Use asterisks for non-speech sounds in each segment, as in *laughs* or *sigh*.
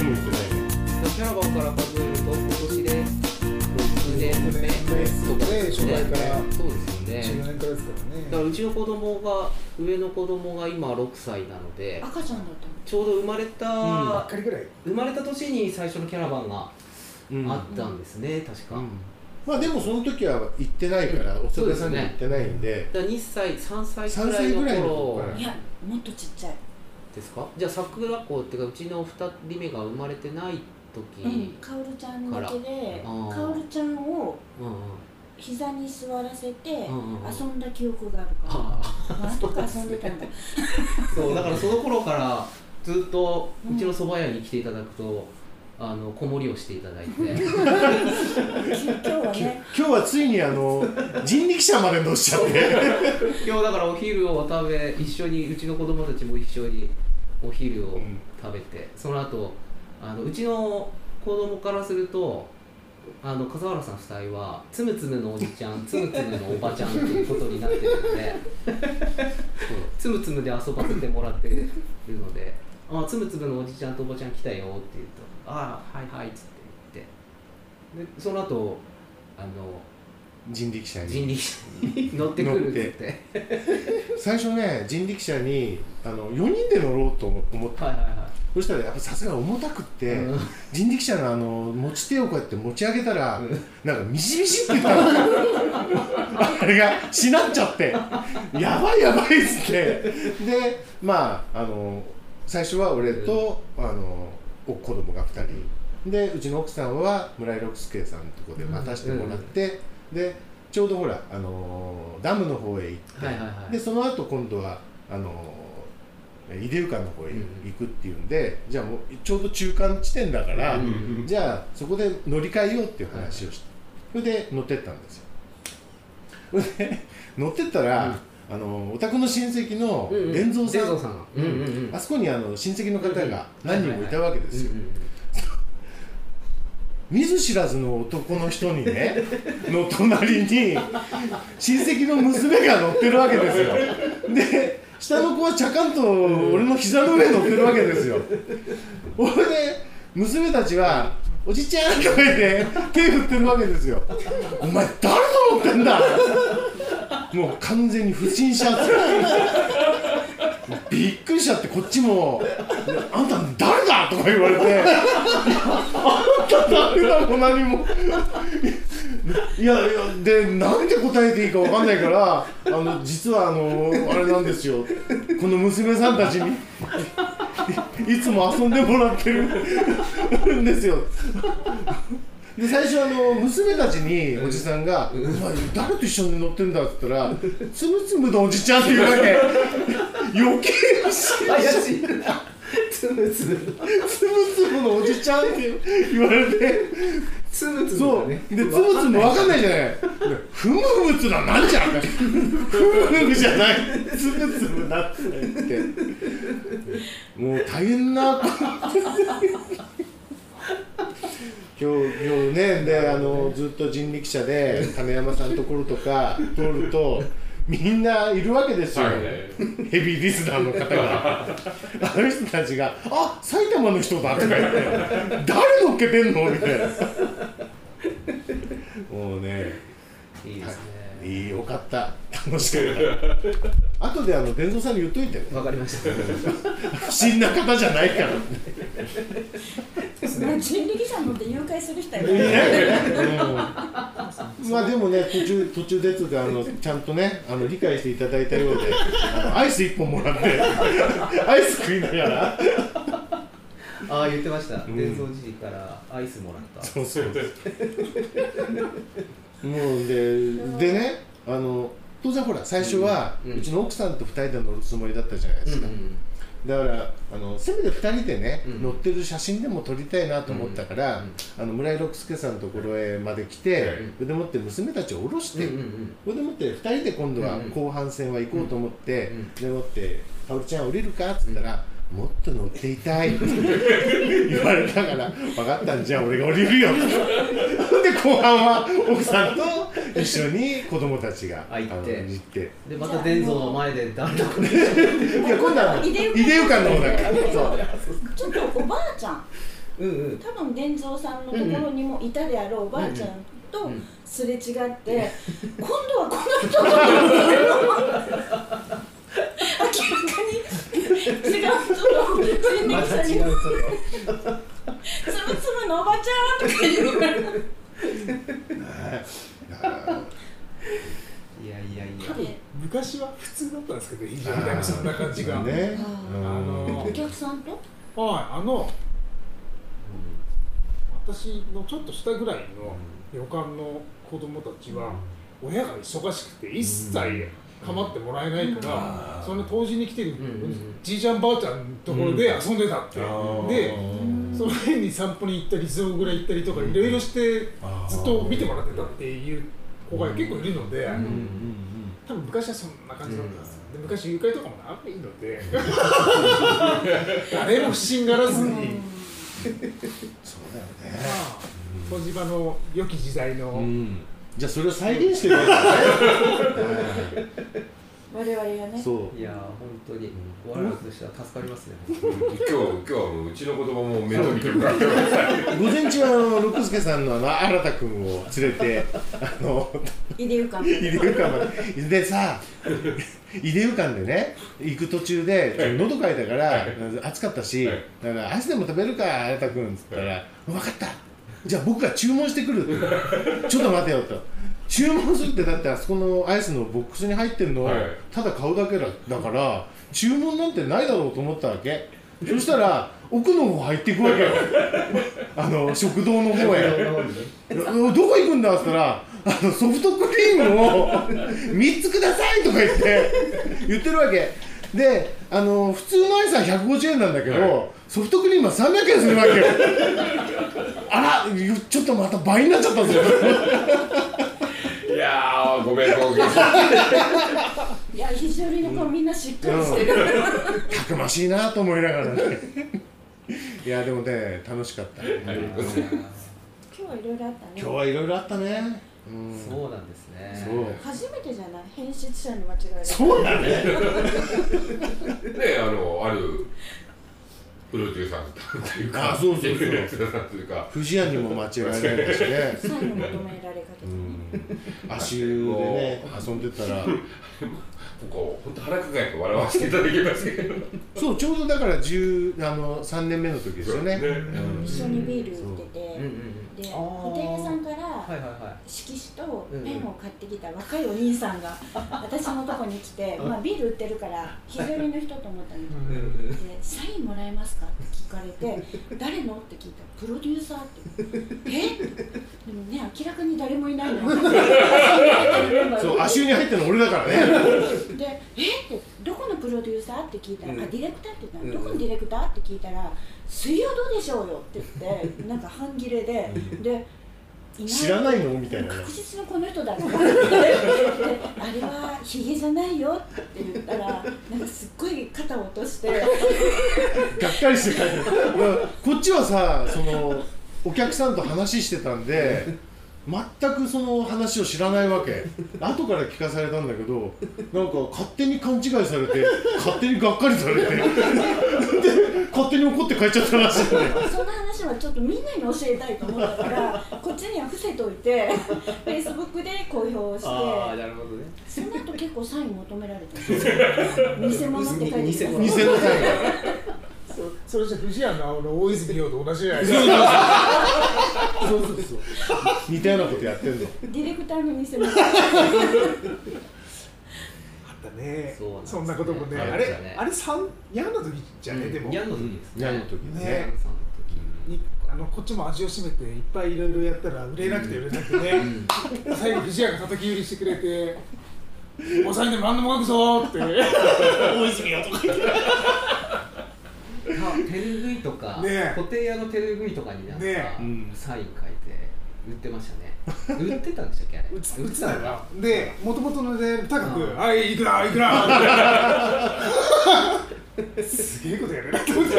バンから数えると今年で6年目とかね初代からそうですよ14ね。年からですからね。だからうちの子供が上の子供が今6歳なので赤ちゃんだったの。ちょうど生まれた、ばっかりぐらい。生まれた年に最初のキャラバンがうんあったんですね、確か、うん。まあでもその時は行ってないから、うんお世話さんには行ってないんで、だから2歳3歳3くらい歳ぐらいの頃。いやもっとちっちゃいですか？じゃあ桜子っていうかうちの2人目が生まれてない時、うんかおるちゃんだけでかおるちゃんをうんうん。膝に座らせてうんうんうん。遊んだ記憶があるから。あなんとか遊んでたんだ。そうだからその頃からずっとうちの蕎麦屋に来ていただくとあの子守りをしていただいて。*laughs* 今日はね。今日はついにあの人力車まで乗しちゃって、*laughs* 今日だからお昼を食べ一緒にうちの子供たちも一緒にお昼を食べて、その後あのうちの子供からするとあの笠原さん夫妻はつむつむのおじちゃんつむつむのおばちゃんっていうことになってるのでそう *laughs* つむつむで遊ばせてもらってるので「あつむつむのおじちゃんとおばちゃん来たよ」って言うと「ああはいはい」っつって言って。でその後あの人力車に人力車に *laughs* 乗ってくるっつって。最初ね人力車にあの4人で乗ろうと思って、はいはいはそしたらやっぱさすがに重たくって、い、うん。人力車のあの持ち手をこうやって持ち上げたら、うん。なんかミシミシってたのあれがしなっちゃって。やばいやばいっつって。でまああの最初は俺と、あのお子供が2人。でうちの奥さんは村井六輔さんのとこで待たせてもらって、でちょうどほらあのダムの方へ行って、はいはいはい。でその後今度はあの井出湯館の方へ行くっていうんで、じゃあもうちょうど中間地点だから、うんうんじゃあそこで乗り換えようっていう話をして、それで乗ってったんですよ。乗ってったら、あのお宅の親戚の伝蔵さん,、あそこにあの親戚の方が何人もいたわけですよ、見ず知らずの男の人にね *laughs* の隣に親戚の娘が乗ってるわけですよ。で下の子はちゃかんと俺の膝の上に乗ってるわけですよ。ほいで娘たちは「おじちゃん」とか言って手振ってるわけですよ。お前誰と乗ってんだもう完全に不審者扱い。*laughs* びっくりしちゃってこっちも「あんた誰だ?」とか言われて「あんた誰だも何も」いやいやでなんて答えていいかわかんないからあの実はあのあれなんですよ。この娘さんたちに。いつも遊んでもらってるんですよ。で最初あの娘たちにおじさんが「お前誰と一緒に乗ってんだ?」って言ったら「つむつむのおじちゃん」って言うわけ。余計怪しいな。つむつむ。つむつむのおじちゃんって言われて。つむつむそう、でつむつむわかんないじゃない。ふむふむつななんじゃんふむふむじゃない。つむつむだって。もう大変な今日今日ねであのずっと人力車で亀山さんのところとか通るとみんないるわけですよ、はい。はいヘビーリスナーの方が。あの人たちが「あ埼玉の人だ」とか言って「誰乗っけてんの?」みたいな。もうねいいですね。いいよかった。楽しかった。*laughs* 後であの伝蔵さんに言っといてわかりました。不審な方じゃないから。人力車乗って誘拐する人いまあでもね途中途中でつうかあのちゃんとねあの理解していただいたようでアイス一本もらって *laughs* アイス食いながら。ああ言ってました。ん。伝送時期からアイスもらった。そうそうもうででねあの当然ほら最初は、ううん。ちの奥さんと2人で乗るつもりだったじゃないですか、だからあのせめて2人でね、うん。乗ってる写真でも撮りたいなと思ったから、あの村井六輔さんのところへまで来て、それでもって娘たちを降ろして、うんうんでもって2人で今度はうん後半戦は行こうと思って、うんでもって「かおりちゃん降りるか?」っつったら、もっと乗っていたい」って言われたから「分かったんじゃあ俺が降りるよ」で後半は奥さんと一緒に子供たちがあ行って。行って。でまた伝蔵の前で誰だこれいや今度は井出湯井出湯館の方だちょっとおばあちゃん。うんうん。多分伝蔵さんのところにもいたであろうおばあちゃんとうん。すれ違って、今度はこの人が明らかに違う人の人ま力車にた違う人つぶつぶのおばちゃんとか言うからいやいやいや多分昔は普通だったんですけど非常にそんな感じが。ね。あのお客さんと？はいあの私のちょっと下ぐらいの旅館の子供たちは親が忙しくて一切構ってもらえないから、その当時に来てるじいちゃんばあちゃんのところで遊んでたって、でうん。その辺に散歩に行ったり象蔵行ったりとかいろいろしてずっと見てもらってたっていう子が結構いるので、多分昔はそんな感じだったんですよ、で昔誘拐とかもあんまりいいので。*laughs* 誰も不審がらずに、まそうだよね。あ小島の良き時代の、うん。じゃあそれを再現してるわけだね *laughs* 我々がね。そう。いや本当に。我々としては助かりますね。今日今日はもううちの子供も面倒見てるから。午前中はあの六助さんのあの新田君を連れてあの入れゆかん入江館まで。でさ入江館でね行く途中で喉かいたから暑かったしはい。だからアイスでも食べるか新田君っつったら「分かった。じゃあ僕が注文してくる」って「ちょっと待てよ」と。注文するってだってあそこのアイスのボックスに入ってるのをはい。ただ買うだけだだから注文なんてないだろうと思ったわけ。そしたら奥の方入っていくわけよ。*laughs* あの食堂の方へ。どこ行くんだって言ったらあのソフトクリームを *laughs* 3つくださいとか言って言ってるわけ。であの普通のアイスは150円なんだけど、はい。ソフトクリームは300円するわけよ。あらちょっとまた倍になっちゃったぞ。いやーごめんごめん。いや非常にねこうみんなしっかりしてる、たくましいなと思いながらね。いやでもね楽しかった、はい。今日はいろいろあったね。今日はいろいろあったね、うん、そうなんですね。初めてじゃない？編集者に間違えそうだねねあのあるプロデューサーというか。あそうそうそう。というか。藤屋にも間違いないしね。サインを求められかけてね、足湯でね遊んでたら。こう本当腹抱えて笑わせていただきましたけど。そうちょうどだから10あの3年目の時ですよね。ねうん一緒にビール売ってて、うん。うんうんでホテル屋さんから色紙とペンを買ってきた若いお兄さんが私のとこに来て、*laughs* まあ、ビール売ってるから非常にの人と思ったみたいで「サインもらえますか?」って聞かれて「誰の?」って聞いたら「プロデューサー」って「え？でもね明らかに誰もいないの *laughs* そう足湯に入ってるの俺だからねで「え？っ?」て「どこのプロデューサー?」って聞いたら「うんあディレクター」って言ったら「うんどこのディレクター?」って聞いたら「水曜どうでしょうよ」って言ってなんか半切れででい知らないの？みたいな。ね確実にこの人だ。*laughs* あれはヒゲじゃないよって言ったらなんかすっごい肩を落として。がっかりして帰ってこっちはさそのお客さんと話してたんで全くその話を知らないわけ。後から聞かされたんだけどなんか勝手に勘違いされて勝手にがっかりされて。で勝手に怒って帰っちゃったらしいんちょっとみんなに教えたいと思ったから *laughs* こっちには伏せといてフェイスブックで公表しああてなるほどね。その後結構サイン求められた。*laughs* 偽物って書いて偽物サインそそれじゃ藤屋のあの大泉洋と同じじゃないですか。そうそうそう。似たようなことやってんのディレクターの偽物。あったね。そうなんですね。そんなこともね。ああれあれ三嫌な時じゃね、でも。ニャンの時ですニャンの時ねにあのこっちも味を占めていっぱいいろいろやったら売れなくて売れなくてね、最後藤屋が叩き売りしてくれて「おさんでも何でも書くぞ」って。大泉洋とか。言ってあ手ぬぐいとか、ね。固定屋の手ぬぐいとかになんか、ね。うんサイン書いて売ってましたね。売ってたんでしたっけあれ？売ってたのか。なでもともとのね高くうん「はいいくらいくら」*laughs* すげえことやるなって思って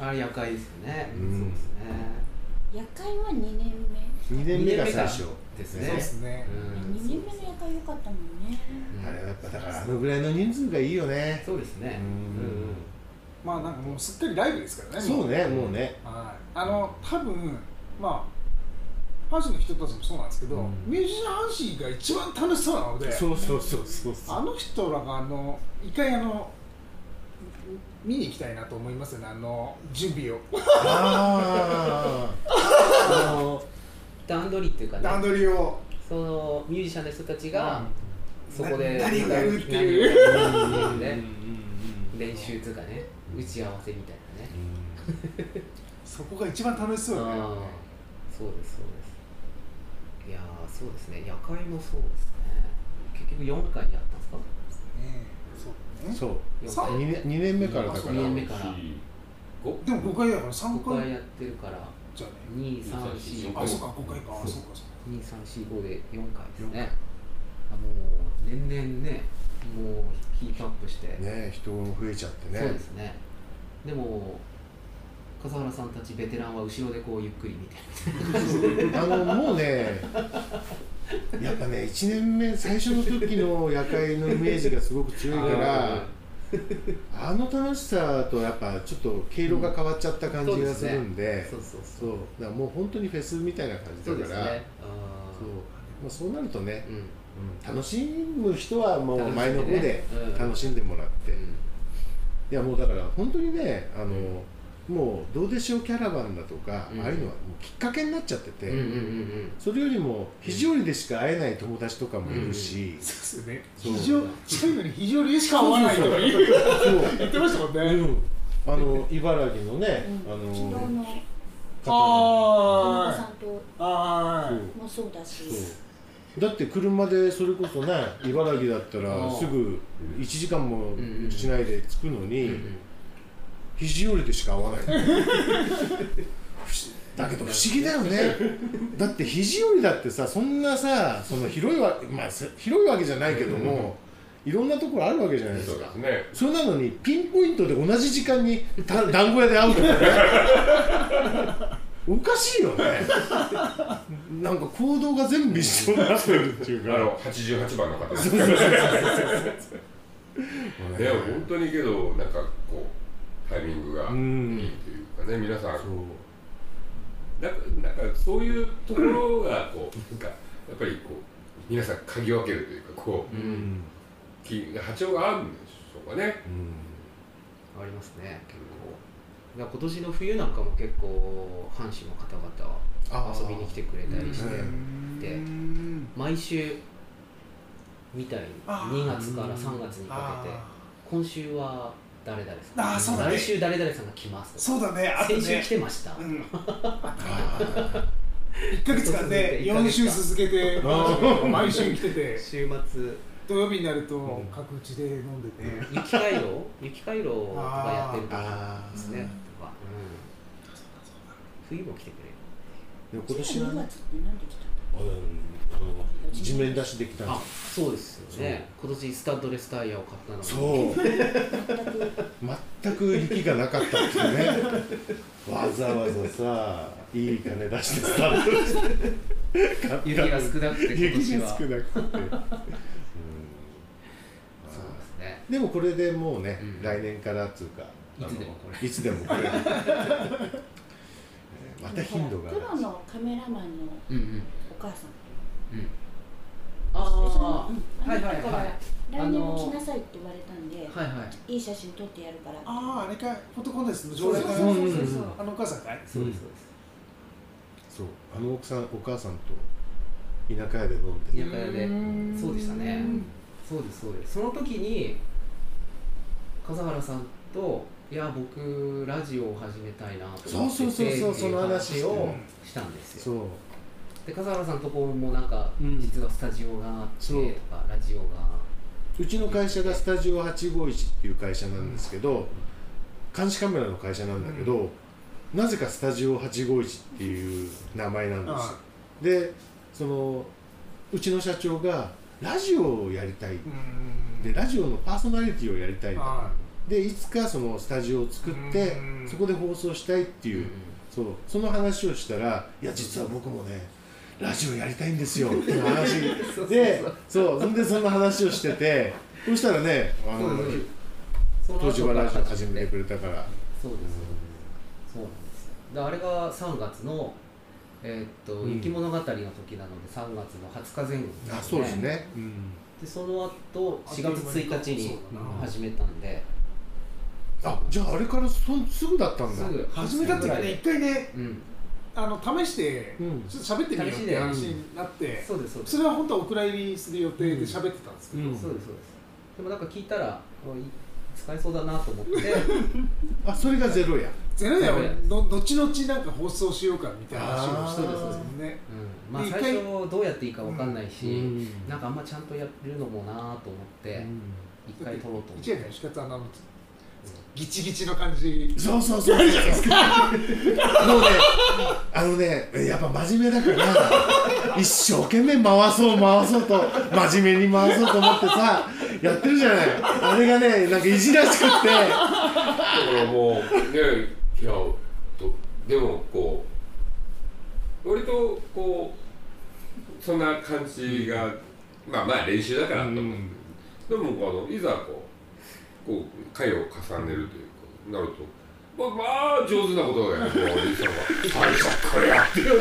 あれ夜会ですよね、うん。そうですね。夜会は2年2年目が最初ですそうねですね。目2年目の夜会良かったもんね。うん。あれはやっぱだからあのぐらいの人数がいいよね。そうですね。うんまあなんかもうすっかりライブですからね。そうねもうね。はい。あの多分まあ阪神の人たちもそうなんですけど、うん。ミュージシャン阪神が一番楽しそうなのでそうそうそうそうそう。あの人らがあの一回あの見に行きたいなと思いますよねあの準備を。ああの段取りっていうか段ね取りを。そのミュージシャンの人たちがそこでな何をやるっていう。練習とかね。打ち合わせみたいなね。そこが一番楽しそうよね。そうですそうです。いやーそうですね。夜会もそうですね。結局4回やったね。そう。さ2年二年目からだから。二年目から。五でも5回だから3 5回回やってるから。じゃあね。2345あそうか5回か。あそうかそうか。2345で4回ですね。あもう年々ねもうヒートアップして、ね人も増えちゃってね。そうですね。でも笠原さんたちベテランは後ろでこうゆっくり見てあのもうねやっぱね1年目最初の時の夜会のイメージがすごく強いからあの楽しさとやっぱちょっと毛色が変わっちゃった感じがするんで、そうそうそそう。うだからもう本当にフェスみたいな感じだからね。あそう。まあ、そうなるとね、ーうん。うん楽しむ人はもう前の方でうん楽しんでもらって、うん。いやもうだから本当にねあの、もうどうでしょうキャラバンだとか、うん。ああいうのはもうきっかけになっちゃってて、うんうんうんそれよりも肘折でしか会えない友達とかもいるし、そうですよね。そう。非常近いのに非常にしか合わないとか言ってましたもんね、うん、あの茨城のね、うん。あの昨日の方あさんともそうだし。だって車でそれこそね茨城だったらすぐ1時間もしないで着くのに、うんうん肘折でしか会わない。だけど不思議だよね。だって肘折だってさそんなさその広いわまあせ広いわけじゃないけども、いろんなところあるわけじゃないですか。そうね。それなのにピンポイントで同じ時間に *laughs* た団子屋で会うとかね。おかしいよね。なんか行動が全部一緒になってるっていうか。あの88番の方です本当にけどなんかこうタイミングがいいとうんいうかね皆さん。そう。なんかなんかそういうところがこうなんかやっぱりこう皆さん嗅ぎ分けるというかこうううん波長があるんでしょうかね。ありますね結構。今年の冬なんかも結構阪神の方々は遊びに来てくれたりしてうん。でうん毎週みたいにあー。2月から3月にかけて今週は誰々さん。あーそうだね。来週誰々さんが来ます。そうだね。あと先週ね来てました、うん。*laughs* あ1ヶ月間。で4週続けてあ毎週来てて。週末。土曜日になると各地で飲んでて。雪回廊雪回廊とかやってる時あー。ですねとか、うん、冬も来てくれるでも今年は2ね。月ってなんで来たあのあの地面出しできたんあです。そうですよね。今年スタッドレスタイヤを買ったのに。そう。全く雪がなかったっていうね。*laughs* わざわざさいい金出してスタートして買った雪が少なくて今雪年は。が少なくて、*laughs* うん。そうですね。でもこれでもうね、うん。来年からっつうかいつでもこれ。いつでもこれ。*laughs* えーまた頻度がプロのカメラマンのうんうん。お母さん。うんああう。ん、はいはいはい。来あ年のも来なさいって言われたんで、あはいはい。いい写真撮ってやるから。あああれかフォトコンテストの常連会そうそうそう。うんうんそう。あのお母さんかい？そうですそうです。そう。あの奥さんお母さんと田舎屋で飲んで。田舎屋で。うん。そうでしたね。そうですそうです。その時に笠原さんといや僕ラジオを始めたいなと思っててそうそうそうそうその話をうんしたんですよ。そうで笠原さんのとこもなんか、うん。実はスタジオがあってとかラジオが。うちの会社がスタジオ851っていう会社なんですけど監視カメラの会社なんだけど、なぜかスタジオ851っていう名前なんですよ。でそのうちの社長がラジオをやりたい。うん。でラジオのパーソナリティをやりたいでいつかそのスタジオを作ってうん。そこで放送したいっていう。そう。その話をしたら「いや実は僕もねラジオやりたいんですよ」*laughs* っていう話。でそうそんでその話をしててそしたらねあのそうです。その後東芝ラジオ始めてくれたから。そうですそうなんですあれが3月のえーっと、うん。雪物語の時なので3月の20日前後あそうですね、うん、でその後4月1日に始めたんで。あじゃああれからそすぐだったんだ。すぐ始めたってね一回ね。うんあの試してうん。ちょっと喋ってみようって話になってそうですそうです。それは本当はお蔵入りする予定で喋ってたんですけど、うん。そうですそうです。でもなんか聞いたら使えそうだなと思って。*laughs* あそれがゼロや。ゼロやの後々なんか放送しようかみたいな話をしてたんですよね。うん。まあ最初どうやっていいかわかんないし、うん。なんかあんまちゃんとやるのもなと思って一回撮ろうと思って。一年の吉勝アナのギチギチの感じ。そうそうそうもうねあのねやっぱ真面目だから一生懸命回そう回そうと真面目に回そうと思ってさやってるじゃない。あれがねなんかいじらしくって。だからもうねいやとでもこう割とこうそんな感じが、まあまあ練習だからと思って、でもあのいざこうこう回を重ねるというかなるとまあ、まあ上手なことだよねこうおじさんは。*laughs* 最初からやってよ